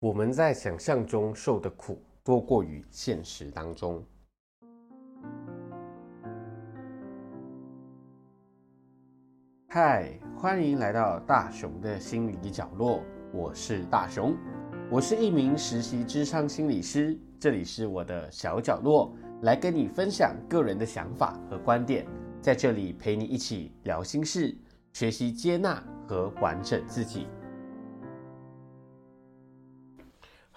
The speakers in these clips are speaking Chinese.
我们在想象中受的苦多过于现实当中。嗨，欢迎来到大熊的心理角落，我是大熊，我是一名实习智商心理师，这里是我的小角落，来跟你分享个人的想法和观点，在这里陪你一起聊心事，学习接纳和完整自己。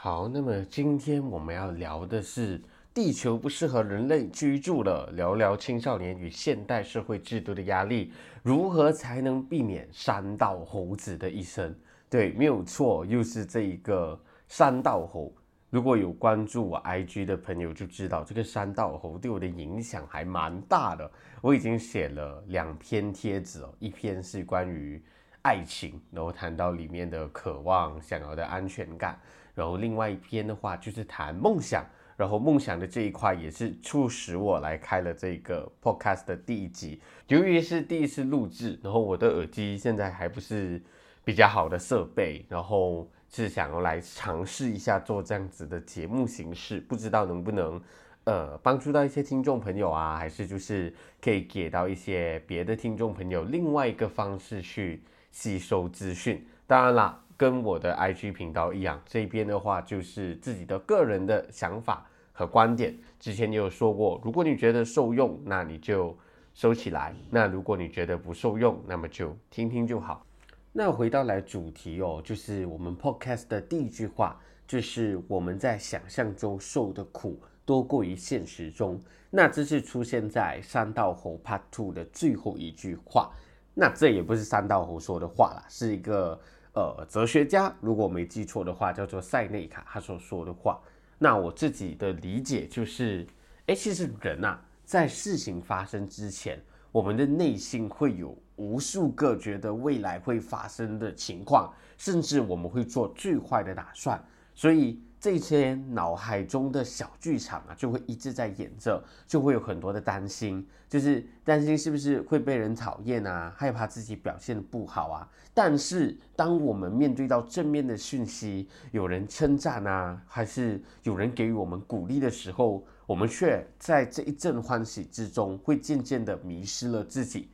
好，那么今天我们要聊的是地球不适合人类居住了，聊聊青少年与现代社会制度的压力，如何才能避免山道猴子的一生？对，没有错，又是这一个山道猴。如果有关注我 IG 的朋友就知道，这个山道猴对我的影响还蛮大的。我已经写了两篇贴子哦，一篇是关于爱情，然后谈到里面的渴望、想要的安全感。然后另外一篇的话就是谈梦想，然后梦想的这一块也是促使我来开了这个 podcast 的第一集。由于是第一次录制，然后我的耳机现在还不是比较好的设备，然后是想要来尝试一下做这样子的节目形式，不知道能不能呃帮助到一些听众朋友啊，还是就是可以给到一些别的听众朋友另外一个方式去吸收资讯。当然啦。跟我的 IG 频道一样，这边的话就是自己的个人的想法和观点。之前也有说过，如果你觉得受用，那你就收起来；那如果你觉得不受用，那么就听听就好。那回到来主题哦，就是我们 Podcast 的第一句话，就是我们在想象中受的苦多过于现实中。那这是出现在三道猴 Part Two 的最后一句话。那这也不是三道猴说的话啦，是一个。呃，哲学家，如果我没记错的话，叫做塞内卡，他所说的话。那我自己的理解就是，哎，其实人呐，在事情发生之前，我们的内心会有无数个觉得未来会发生的情况，甚至我们会做最坏的打算，所以。这些脑海中的小剧场啊，就会一直在演着，就会有很多的担心，就是担心是不是会被人讨厌啊，害怕自己表现的不好啊。但是，当我们面对到正面的讯息，有人称赞啊，还是有人给予我们鼓励的时候，我们却在这一阵欢喜之中，会渐渐的迷失了自己。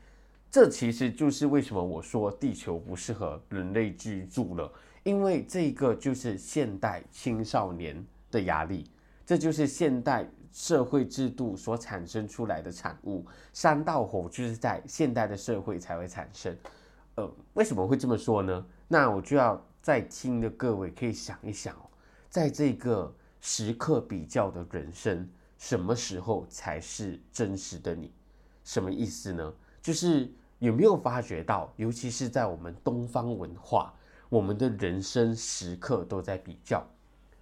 这其实就是为什么我说地球不适合人类居住了。因为这个就是现代青少年的压力，这就是现代社会制度所产生出来的产物。山道火就是在现代的社会才会产生。呃，为什么会这么说呢？那我就要在听的各位可以想一想哦，在这个时刻比较的人生，什么时候才是真实的你？什么意思呢？就是有没有发觉到，尤其是在我们东方文化。我们的人生时刻都在比较。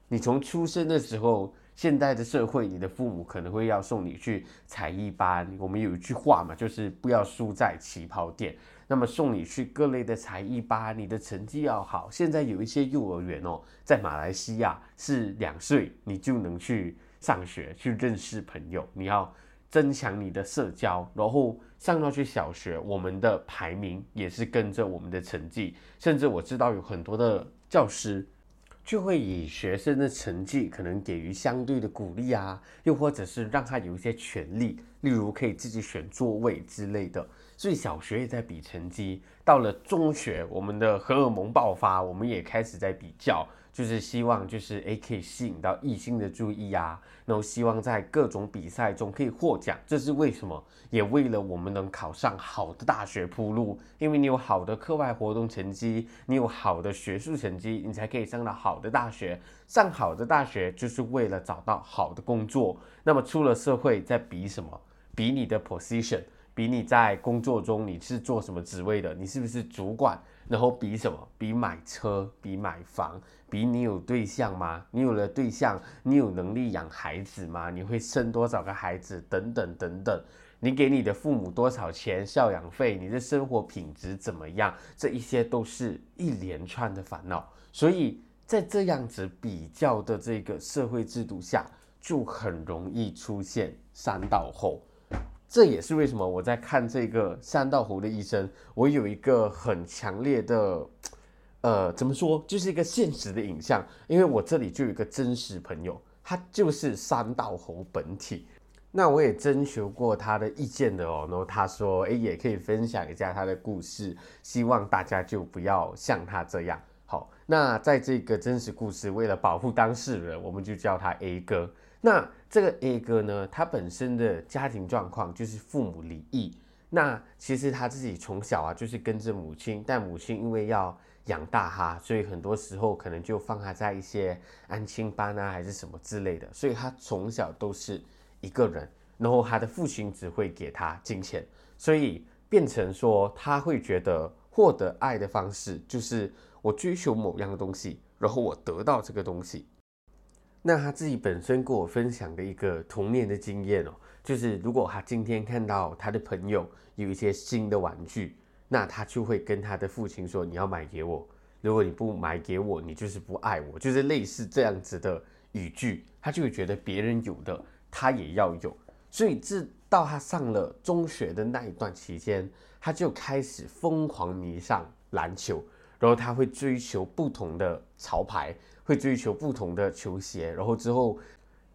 你从出生的时候，现代的社会，你的父母可能会要送你去才艺班。我们有一句话嘛，就是不要输在起跑点。那么送你去各类的才艺班，你的成绩要好。现在有一些幼儿园哦，在马来西亚是两岁你就能去上学，去认识朋友。你要。增强你的社交，然后上到去小学，我们的排名也是跟着我们的成绩，甚至我知道有很多的教师就会以学生的成绩可能给予相对的鼓励啊，又或者是让他有一些权利，例如可以自己选座位之类的。所以小学也在比成绩，到了中学，我们的荷尔蒙爆发，我们也开始在比较。就是希望，就是诶可以吸引到异性的注意啊，然后希望在各种比赛中可以获奖，这是为什么？也为了我们能考上好的大学铺路，因为你有好的课外活动成绩，你有好的学术成绩，你才可以上到好的大学。上好的大学就是为了找到好的工作。那么出了社会，在比什么？比你的 position，比你在工作中你是做什么职位的？你是不是主管？然后比什么？比买车，比买房，比你有对象吗？你有了对象，你有能力养孩子吗？你会生多少个孩子？等等等等。你给你的父母多少钱赡养费？你的生活品质怎么样？这一些都是一连串的烦恼。所以在这样子比较的这个社会制度下，就很容易出现三道后。这也是为什么我在看这个三道猴的医生，我有一个很强烈的，呃，怎么说，就是一个现实的影像。因为我这里就有一个真实朋友，他就是三道猴本体。那我也征求过他的意见的哦，然后他说，哎，也可以分享一下他的故事，希望大家就不要像他这样。好，那在这个真实故事，为了保护当事人，我们就叫他 A 哥。那这个 A 哥呢，他本身的家庭状况就是父母离异。那其实他自己从小啊，就是跟着母亲，但母亲因为要养大他，所以很多时候可能就放他在一些安亲班啊，还是什么之类的，所以他从小都是一个人。然后他的父亲只会给他金钱，所以变成说他会觉得获得爱的方式就是我追求某样东西，然后我得到这个东西。那他自己本身跟我分享的一个童年的经验哦，就是如果他今天看到他的朋友有一些新的玩具，那他就会跟他的父亲说：“你要买给我，如果你不买给我，你就是不爱我。”就是类似这样子的语句，他就会觉得别人有的他也要有。所以，自到他上了中学的那一段期间，他就开始疯狂迷上篮球，然后他会追求不同的潮牌，会追求不同的球鞋，然后之后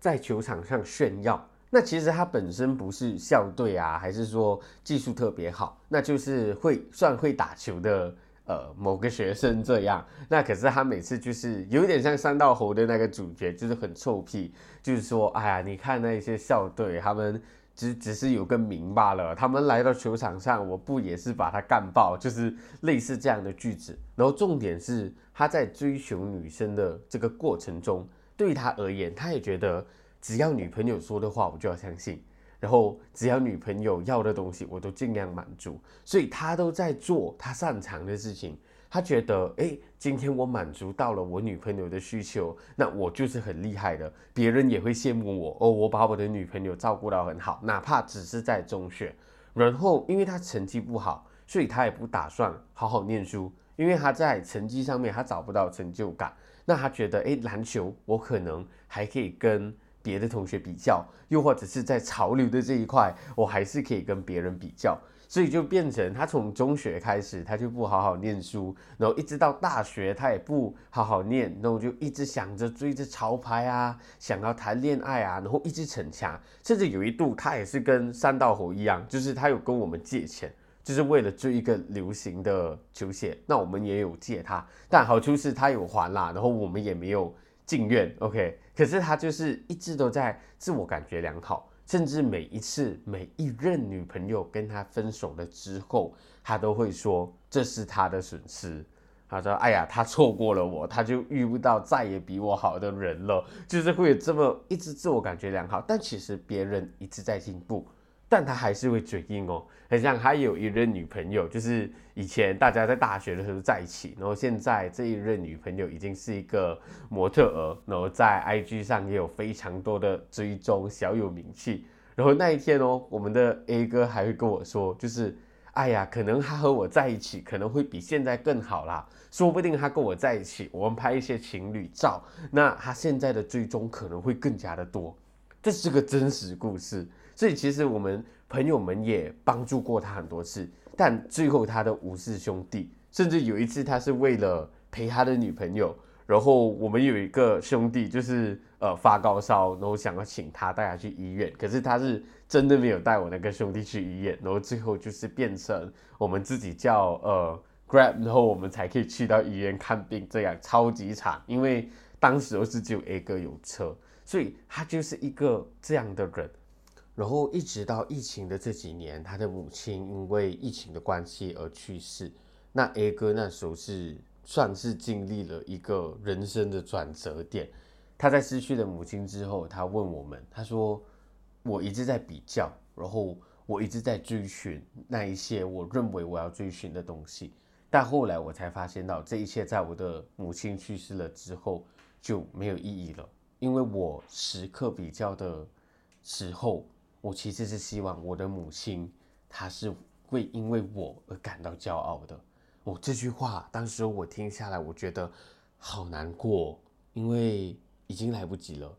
在球场上炫耀。那其实他本身不是校队啊，还是说技术特别好，那就是会算会打球的。呃，某个学生这样，那可是他每次就是有点像三道猴的那个主角，就是很臭屁，就是说，哎呀，你看那些校队，他们只只是有个名罢了，他们来到球场上，我不也是把他干爆，就是类似这样的句子。然后重点是他在追求女生的这个过程中，对他而言，他也觉得只要女朋友说的话，我就要相信。然后只要女朋友要的东西，我都尽量满足，所以他都在做他擅长的事情。他觉得，哎，今天我满足到了我女朋友的需求，那我就是很厉害的，别人也会羡慕我哦。我把我的女朋友照顾到很好，哪怕只是在中学。然后，因为他成绩不好，所以他也不打算好好念书，因为他在成绩上面他找不到成就感。那他觉得，哎，篮球我可能还可以跟。别的同学比较，又或者是在潮流的这一块，我还是可以跟别人比较，所以就变成他从中学开始，他就不好好念书，然后一直到大学，他也不好好念，然后就一直想着追着潮牌啊，想要谈恋爱啊，然后一直逞强，甚至有一度他也是跟三道猴一样，就是他有跟我们借钱，就是为了追一个流行的球鞋，那我们也有借他，但好处是他有还啦，然后我们也没有。进院，OK，可是他就是一直都在自我感觉良好，甚至每一次每一任女朋友跟他分手了之后，他都会说这是他的损失。他说：“哎呀，他错过了我，他就遇不到再也比我好的人了。”就是会有这么一直自我感觉良好，但其实别人一直在进步。但他还是会嘴硬哦，很像他有一任女朋友，就是以前大家在大学的时候在一起，然后现在这一任女朋友已经是一个模特儿，然后在 IG 上也有非常多的追踪，小有名气。然后那一天哦，我们的 A 哥还会跟我说，就是哎呀，可能他和我在一起可能会比现在更好啦，说不定他跟我在一起，我们拍一些情侣照，那他现在的追踪可能会更加的多。这是个真实故事。所以其实我们朋友们也帮助过他很多次，但最后他的五世兄弟，甚至有一次他是为了陪他的女朋友，然后我们有一个兄弟就是呃发高烧，然后想要请他带他去医院，可是他是真的没有带我那个兄弟去医院，然后最后就是变成我们自己叫呃 Grab，然后我们才可以去到医院看病，这样超级惨，因为当时我是只有 A 哥有车，所以他就是一个这样的人。然后一直到疫情的这几年，他的母亲因为疫情的关系而去世。那 A 哥那时候是算是经历了一个人生的转折点。他在失去了母亲之后，他问我们，他说：“我一直在比较，然后我一直在追寻那一些我认为我要追寻的东西。但后来我才发现到，这一切在我的母亲去世了之后就没有意义了，因为我时刻比较的时候。”我其实是希望我的母亲，她是会因为我而感到骄傲的。我这句话当时我听下来，我觉得好难过，因为已经来不及了。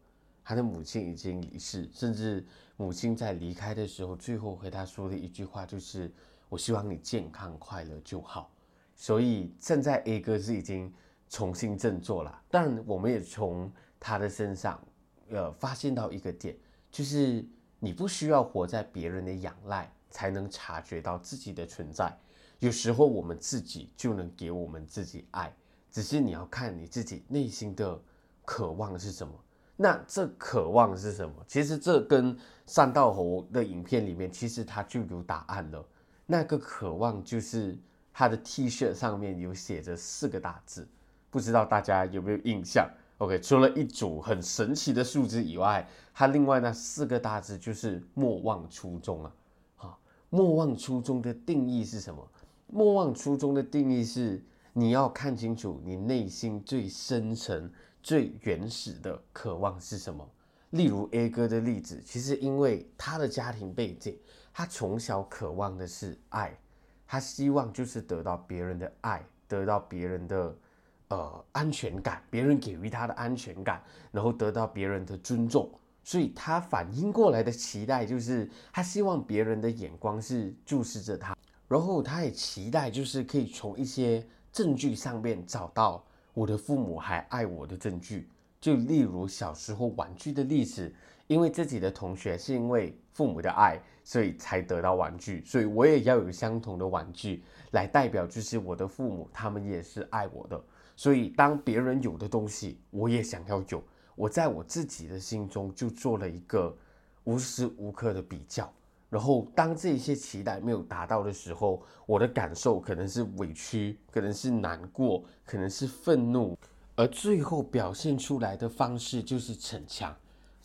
他的母亲已经离世，甚至母亲在离开的时候，最后和他说的一句话就是：“我希望你健康快乐就好。”所以现在 A 哥是已经重新振作了。但我们也从他的身上，呃，发现到一个点，就是你不需要活在别人的仰赖，才能察觉到自己的存在。有时候我们自己就能给我们自己爱，只是你要看你自己内心的渴望是什么。那这渴望是什么？其实这跟三道猴的影片里面，其实它就有答案了。那个渴望就是他的 T 恤上面有写着四个大字，不知道大家有没有印象？OK，除了一组很神奇的数字以外，它另外那四个大字就是莫忘初衷啊！好，莫忘初衷的定义是什么？莫忘初衷的定义是你要看清楚你内心最深层、最原始的渴望是什么。例如 A 哥的例子，其实因为他的家庭背景，他从小渴望的是爱，他希望就是得到别人的爱，得到别人的呃安全感，别人给予他的安全感，然后得到别人的尊重，所以他反应过来的期待就是他希望别人的眼光是注视着他。然后他也期待，就是可以从一些证据上面找到我的父母还爱我的证据。就例如小时候玩具的例子，因为自己的同学是因为父母的爱，所以才得到玩具，所以我也要有相同的玩具来代表，就是我的父母他们也是爱我的。所以当别人有的东西，我也想要有。我在我自己的心中就做了一个无时无刻的比较。然后，当这些期待没有达到的时候，我的感受可能是委屈，可能是难过，可能是愤怒，而最后表现出来的方式就是逞强。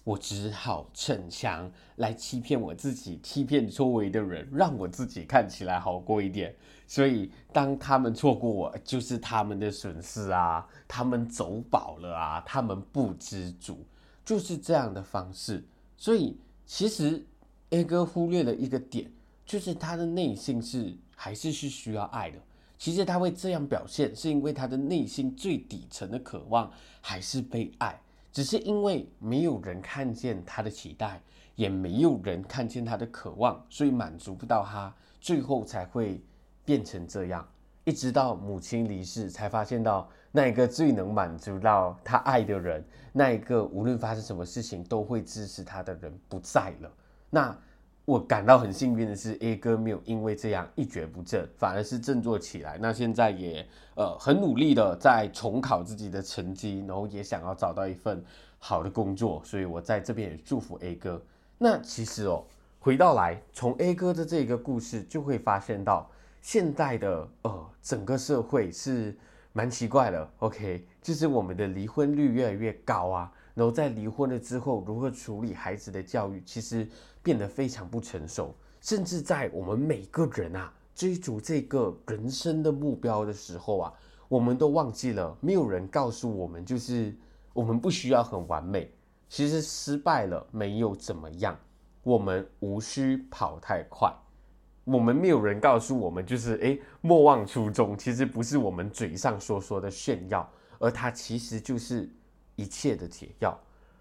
我只好逞强来欺骗我自己，欺骗周围的人，让我自己看起来好过一点。所以，当他们错过我，就是他们的损失啊，他们走宝了啊，他们不知足，就是这样的方式。所以，其实。A 哥忽略了一个点，就是他的内心是还是是需要爱的。其实他会这样表现，是因为他的内心最底层的渴望还是被爱，只是因为没有人看见他的期待，也没有人看见他的渴望，所以满足不到他，最后才会变成这样。一直到母亲离世，才发现到那一个最能满足到他爱的人，那一个无论发生什么事情都会支持他的人不在了。那我感到很幸运的是，A 哥没有因为这样一蹶不振，反而是振作起来。那现在也呃很努力的在重考自己的成绩，然后也想要找到一份好的工作。所以我在这边也祝福 A 哥。那其实哦，回到来从 A 哥的这个故事，就会发现到现在的呃整个社会是蛮奇怪的。OK，就是我们的离婚率越来越高啊。然后在离婚了之后，如何处理孩子的教育，其实变得非常不成熟。甚至在我们每个人啊追逐这个人生的目标的时候啊，我们都忘记了，没有人告诉我们，就是我们不需要很完美。其实失败了没有怎么样，我们无需跑太快。我们没有人告诉我们，就是诶，莫忘初衷。其实不是我们嘴上说说的炫耀，而它其实就是。一切的解药，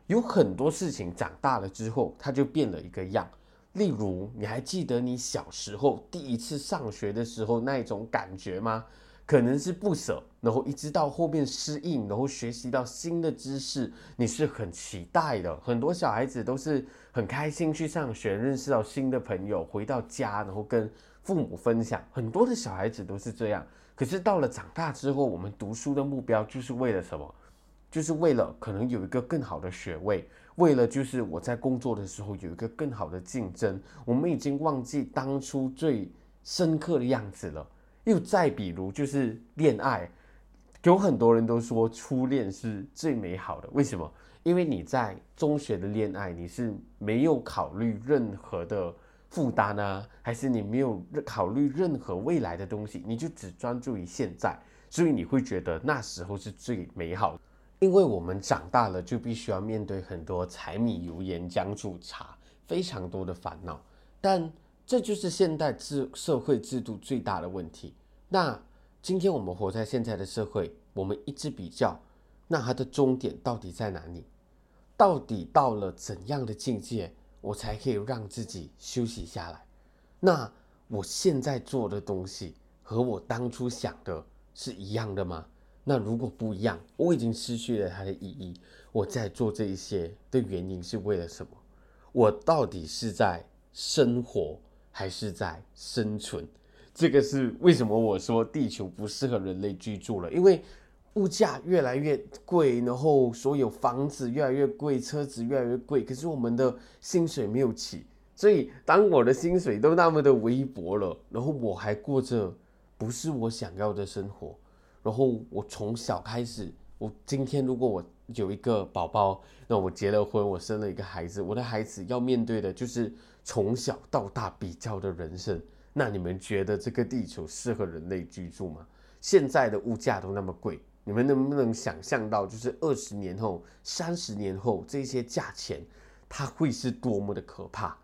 有很多事情长大了之后，它就变了一个样。例如，你还记得你小时候第一次上学的时候那一种感觉吗？可能是不舍，然后一直到后面适应，然后学习到新的知识，你是很期待的。很多小孩子都是很开心去上学，认识到新的朋友，回到家然后跟父母分享。很多的小孩子都是这样。可是到了长大之后，我们读书的目标就是为了什么？就是为了可能有一个更好的学位，为了就是我在工作的时候有一个更好的竞争，我们已经忘记当初最深刻的样子了。又再比如就是恋爱，有很多人都说初恋是最美好的，为什么？因为你在中学的恋爱，你是没有考虑任何的负担啊，还是你没有考虑任何未来的东西，你就只专注于现在，所以你会觉得那时候是最美好的。因为我们长大了，就必须要面对很多柴米油盐酱醋茶，非常多的烦恼。但这就是现代制社会制度最大的问题。那今天我们活在现在的社会，我们一直比较，那它的终点到底在哪里？到底到了怎样的境界，我才可以让自己休息下来？那我现在做的东西和我当初想的是一样的吗？那如果不一样，我已经失去了它的意义。我在做这一些的原因是为了什么？我到底是在生活还是在生存？这个是为什么我说地球不适合人类居住了？因为物价越来越贵，然后所有房子越来越贵，车子越来越贵，可是我们的薪水没有起。所以当我的薪水都那么的微薄了，然后我还过着不是我想要的生活。然后我从小开始，我今天如果我有一个宝宝，那我结了婚，我生了一个孩子，我的孩子要面对的就是从小到大比较的人生。那你们觉得这个地球适合人类居住吗？现在的物价都那么贵，你们能不能想象到，就是二十年后、三十年后这些价钱，它会是多么的可怕？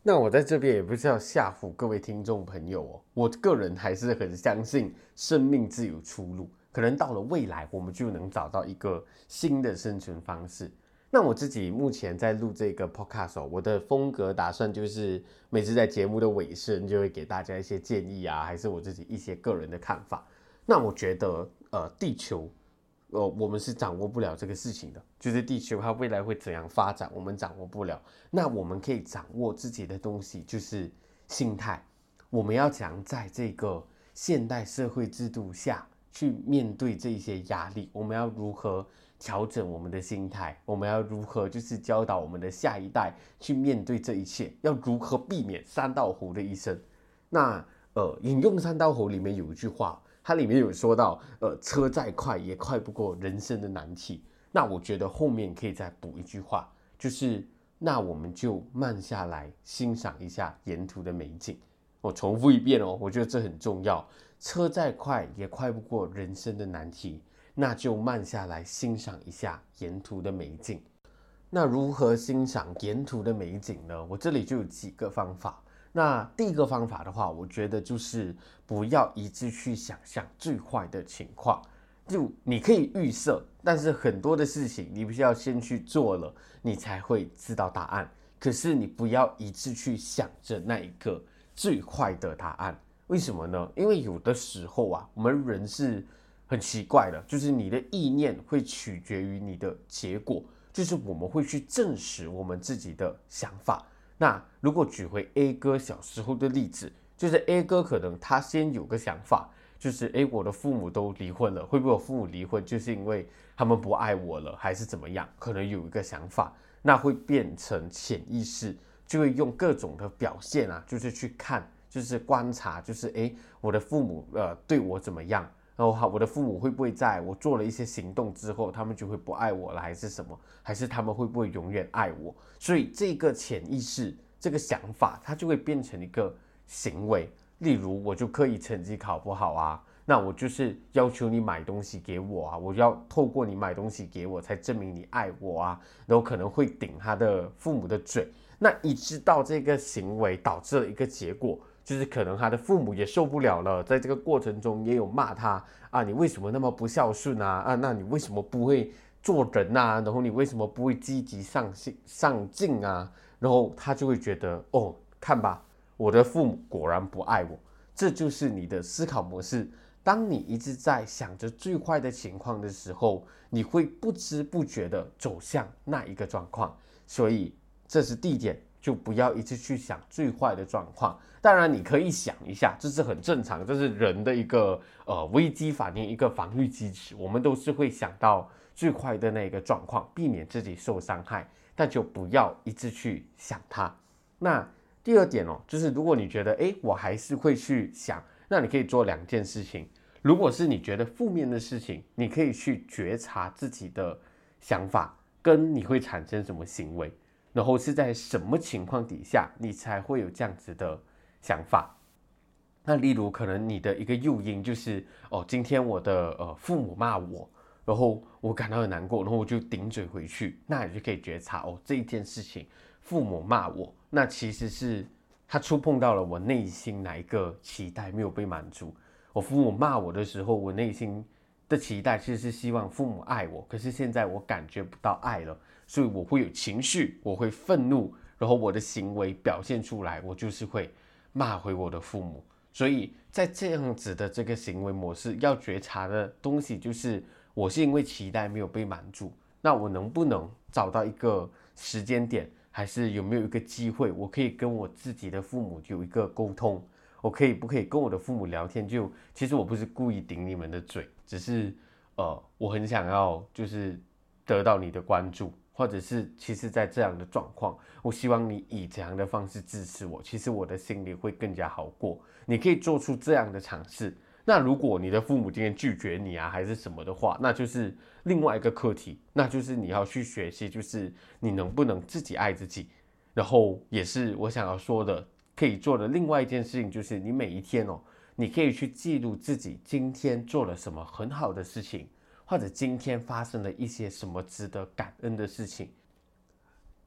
那我在这边也不是要吓唬各位听众朋友哦，我个人还是很相信生命自有出路，可能到了未来我们就能找到一个新的生存方式。那我自己目前在录这个 podcast，我的风格打算就是每次在节目的尾声就会给大家一些建议啊，还是我自己一些个人的看法。那我觉得，呃，地球。呃，我们是掌握不了这个事情的，就是地球它未来会怎样发展，我们掌握不了。那我们可以掌握自己的东西，就是心态。我们要讲在这个现代社会制度下去面对这些压力，我们要如何调整我们的心态？我们要如何就是教导我们的下一代去面对这一切？要如何避免三道湖的一生？那呃，引用三道湖里面有一句话。它里面有说到，呃，车再快也快不过人生的难题。那我觉得后面可以再补一句话，就是那我们就慢下来欣赏一下沿途的美景。我重复一遍哦，我觉得这很重要。车再快也快不过人生的难题，那就慢下来欣赏一下沿途的美景。那如何欣赏沿途的美景呢？我这里就有几个方法。那第一个方法的话，我觉得就是不要一直去想象最坏的情况，就你可以预设，但是很多的事情你必须要先去做了，你才会知道答案。可是你不要一直去想着那一个最坏的答案，为什么呢？因为有的时候啊，我们人是很奇怪的，就是你的意念会取决于你的结果，就是我们会去证实我们自己的想法。那如果举回 A 哥小时候的例子，就是 A 哥可能他先有个想法，就是诶，我的父母都离婚了，会不会我父母离婚就是因为他们不爱我了，还是怎么样？可能有一个想法，那会变成潜意识，就会用各种的表现啊，就是去看，就是观察，就是诶，我的父母呃对我怎么样？然后好，我的父母会不会在我做了一些行动之后，他们就会不爱我了，还是什么？还是他们会不会永远爱我？所以这个潜意识，这个想法，它就会变成一个行为。例如，我就刻意成绩考不好啊，那我就是要求你买东西给我啊，我要透过你买东西给我，才证明你爱我啊。然后可能会顶他的父母的嘴，那你知道这个行为导致了一个结果。就是可能他的父母也受不了了，在这个过程中也有骂他啊，你为什么那么不孝顺啊？啊，那你为什么不会做人呐？然后你为什么不会积极上进上进啊？然后他就会觉得哦，看吧，我的父母果然不爱我。这就是你的思考模式。当你一直在想着最坏的情况的时候，你会不知不觉的走向那一个状况。所以这是第一点。就不要一直去想最坏的状况。当然，你可以想一下，这是很正常，这是人的一个呃危机反应，一个防御机制。我们都是会想到最坏的那个状况，避免自己受伤害。但就不要一直去想它。那第二点哦，就是如果你觉得诶，我还是会去想，那你可以做两件事情。如果是你觉得负面的事情，你可以去觉察自己的想法，跟你会产生什么行为。然后是在什么情况底下，你才会有这样子的想法？那例如，可能你的一个诱因就是，哦，今天我的呃父母骂我，然后我感到很难过，然后我就顶嘴回去。那你就可以觉察，哦，这一件事情，父母骂我，那其实是他触碰到了我内心哪一个期待没有被满足。我父母骂我的时候，我内心的期待其实是希望父母爱我，可是现在我感觉不到爱了。所以我会有情绪，我会愤怒，然后我的行为表现出来，我就是会骂回我的父母。所以在这样子的这个行为模式，要觉察的东西就是，我是因为期待没有被满足，那我能不能找到一个时间点，还是有没有一个机会，我可以跟我自己的父母有一个沟通？我可以不可以跟我的父母聊天？就其实我不是故意顶你们的嘴，只是呃，我很想要就是得到你的关注。或者是，其实，在这样的状况，我希望你以这样的方式支持我，其实我的心里会更加好过。你可以做出这样的尝试。那如果你的父母今天拒绝你啊，还是什么的话，那就是另外一个课题，那就是你要去学习，就是你能不能自己爱自己。然后，也是我想要说的，可以做的另外一件事情，就是你每一天哦，你可以去记录自己今天做了什么很好的事情。或者今天发生了一些什么值得感恩的事情，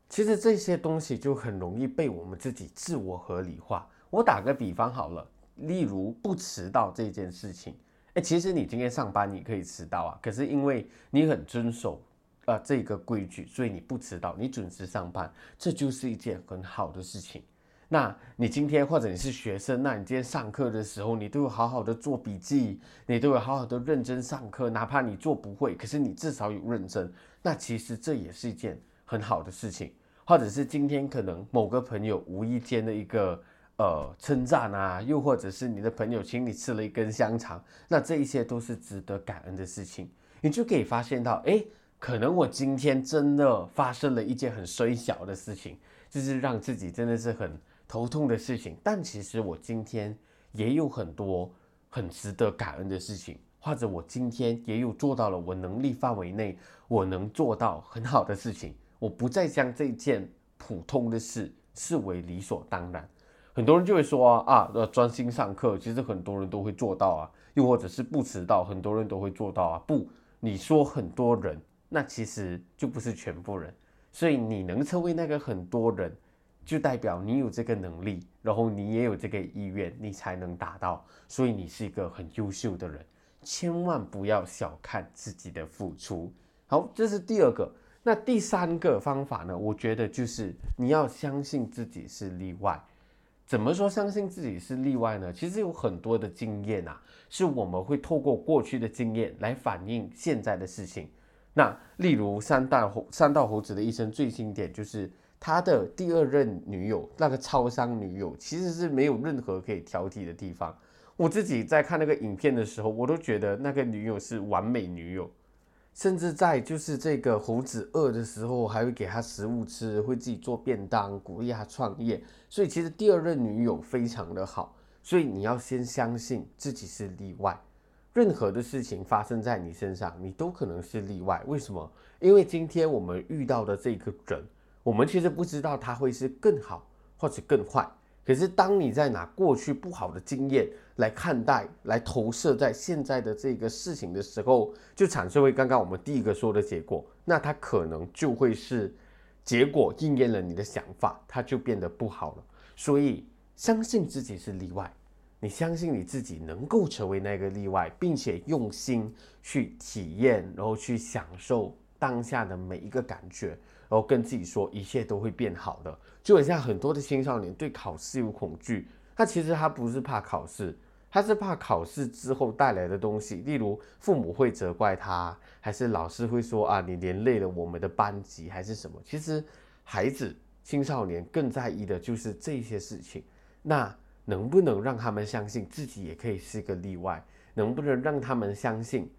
其实这些东西就很容易被我们自己自我合理化。我打个比方好了，例如不迟到这件事情，哎，其实你今天上班你可以迟到啊，可是因为你很遵守呃这个规矩，所以你不迟到，你准时上班，这就是一件很好的事情。那你今天或者你是学生，那你今天上课的时候，你都有好好的做笔记，你都有好好的认真上课，哪怕你做不会，可是你至少有认真，那其实这也是一件很好的事情。或者是今天可能某个朋友无意间的一个呃称赞啊，又或者是你的朋友请你吃了一根香肠，那这一些都是值得感恩的事情。你就可以发现到，哎，可能我今天真的发生了一件很微小的事情，就是让自己真的是很。头痛的事情，但其实我今天也有很多很值得感恩的事情，或者我今天也有做到了我能力范围内我能做到很好的事情，我不再将这件普通的事视为理所当然。很多人就会说啊，呃，专心上课，其实很多人都会做到啊，又或者是不迟到，很多人都会做到啊。不，你说很多人，那其实就不是全部人，所以你能成为那个很多人。就代表你有这个能力，然后你也有这个意愿，你才能达到。所以你是一个很优秀的人，千万不要小看自己的付出。好，这是第二个。那第三个方法呢？我觉得就是你要相信自己是例外。怎么说相信自己是例外呢？其实有很多的经验啊，是我们会透过过去的经验来反映现在的事情。那例如三大猴三道猴子的一生最经典就是。他的第二任女友，那个超商女友，其实是没有任何可以挑剔的地方。我自己在看那个影片的时候，我都觉得那个女友是完美女友，甚至在就是这个猴子饿的时候，还会给他食物吃，会自己做便当，鼓励他创业。所以其实第二任女友非常的好。所以你要先相信自己是例外，任何的事情发生在你身上，你都可能是例外。为什么？因为今天我们遇到的这个人。我们其实不知道它会是更好或者更坏，可是当你在拿过去不好的经验来看待、来投射在现在的这个事情的时候，就产生为刚刚我们第一个说的结果，那它可能就会是结果应验了你的想法，它就变得不好了。所以相信自己是例外，你相信你自己能够成为那个例外，并且用心去体验，然后去享受当下的每一个感觉。然后跟自己说一切都会变好的，就很像很多的青少年对考试有恐惧，他其实他不是怕考试，他是怕考试之后带来的东西，例如父母会责怪他，还是老师会说啊你连累了我们的班级，还是什么？其实孩子青少年更在意的就是这些事情。那能不能让他们相信自己也可以是个例外？能不能让他们相信？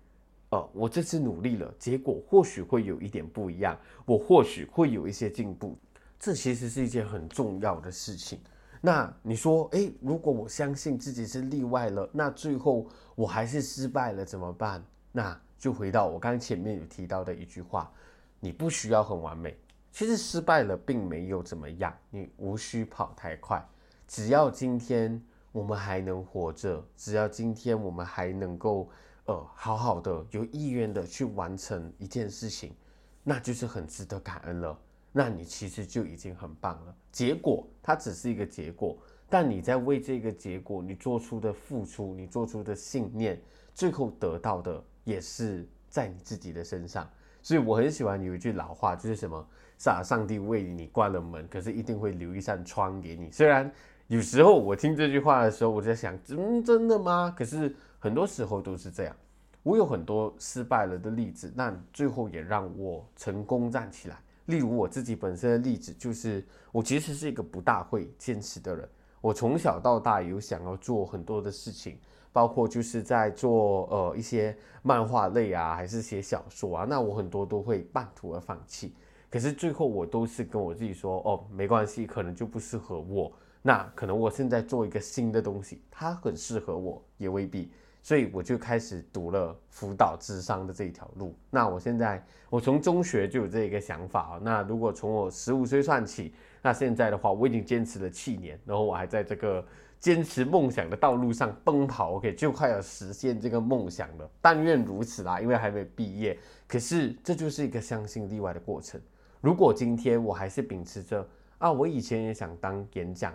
呃，我这次努力了，结果或许会有一点不一样，我或许会有一些进步，这其实是一件很重要的事情。那你说，诶，如果我相信自己是例外了，那最后我还是失败了怎么办？那就回到我刚前面有提到的一句话：你不需要很完美，其实失败了并没有怎么样，你无需跑太快，只要今天我们还能活着，只要今天我们还能够。呃，好好的有意愿的去完成一件事情，那就是很值得感恩了。那你其实就已经很棒了。结果它只是一个结果，但你在为这个结果你做出的付出，你做出的信念，最后得到的也是在你自己的身上。所以我很喜欢有一句老话，就是什么？上上帝为你关了门，可是一定会留一扇窗给你。虽然。有时候我听这句话的时候，我在想，嗯，真的吗？可是很多时候都是这样。我有很多失败了的例子，但最后也让我成功站起来。例如我自己本身的例子，就是我其实是一个不大会坚持的人。我从小到大有想要做很多的事情，包括就是在做呃一些漫画类啊，还是写小说啊，那我很多都会半途而放弃。可是最后我都是跟我自己说，哦，没关系，可能就不适合我。那可能我现在做一个新的东西，它很适合我，也未必。所以我就开始读了辅导智商的这一条路。那我现在，我从中学就有这一个想法啊。那如果从我十五岁算起，那现在的话，我已经坚持了七年，然后我还在这个坚持梦想的道路上奔跑。OK，就快要实现这个梦想了。但愿如此啦，因为还没毕业。可是这就是一个相信例外的过程。如果今天我还是秉持着啊，我以前也想当演讲。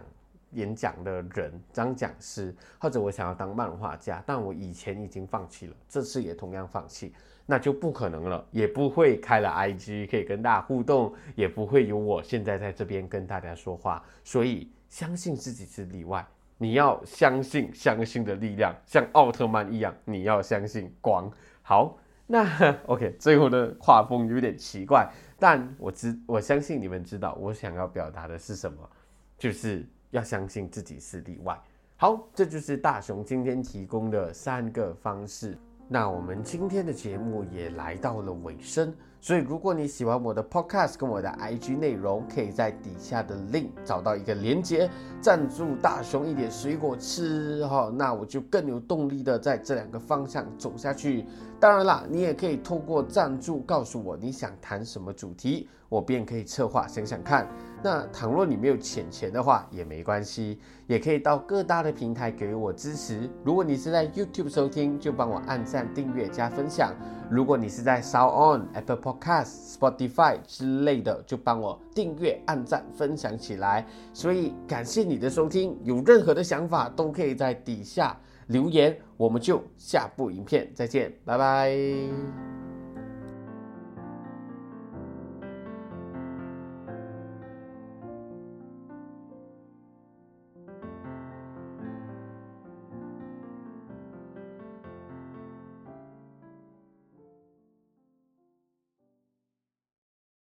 演讲的人当讲师，或者我想要当漫画家，但我以前已经放弃了，这次也同样放弃，那就不可能了，也不会开了 IG 可以跟大家互动，也不会有我现在在这边跟大家说话。所以相信自己是例外，你要相信相信的力量，像奥特曼一样，你要相信光。好，那 OK，最后的画风有点奇怪，但我知我相信你们知道我想要表达的是什么，就是。要相信自己是例外。好，这就是大雄今天提供的三个方式。那我们今天的节目也来到了尾声，所以如果你喜欢我的 Podcast 跟我的 IG 内容，可以在底下的 link 找到一个连接，赞助大雄一点水果吃哈，那我就更有动力的在这两个方向走下去。当然啦，你也可以透过赞助告诉我你想谈什么主题，我便可以策划想想看。那倘若你没有钱钱的话也没关系，也可以到各大的平台给我支持。如果你是在 YouTube 收听，就帮我按赞、订阅、加分享；如果你是在 Sound On、Apple Podcast、Spotify 之类的，就帮我订阅、按赞、分享起来。所以感谢你的收听，有任何的想法都可以在底下留言，我们就下部影片再见，拜拜。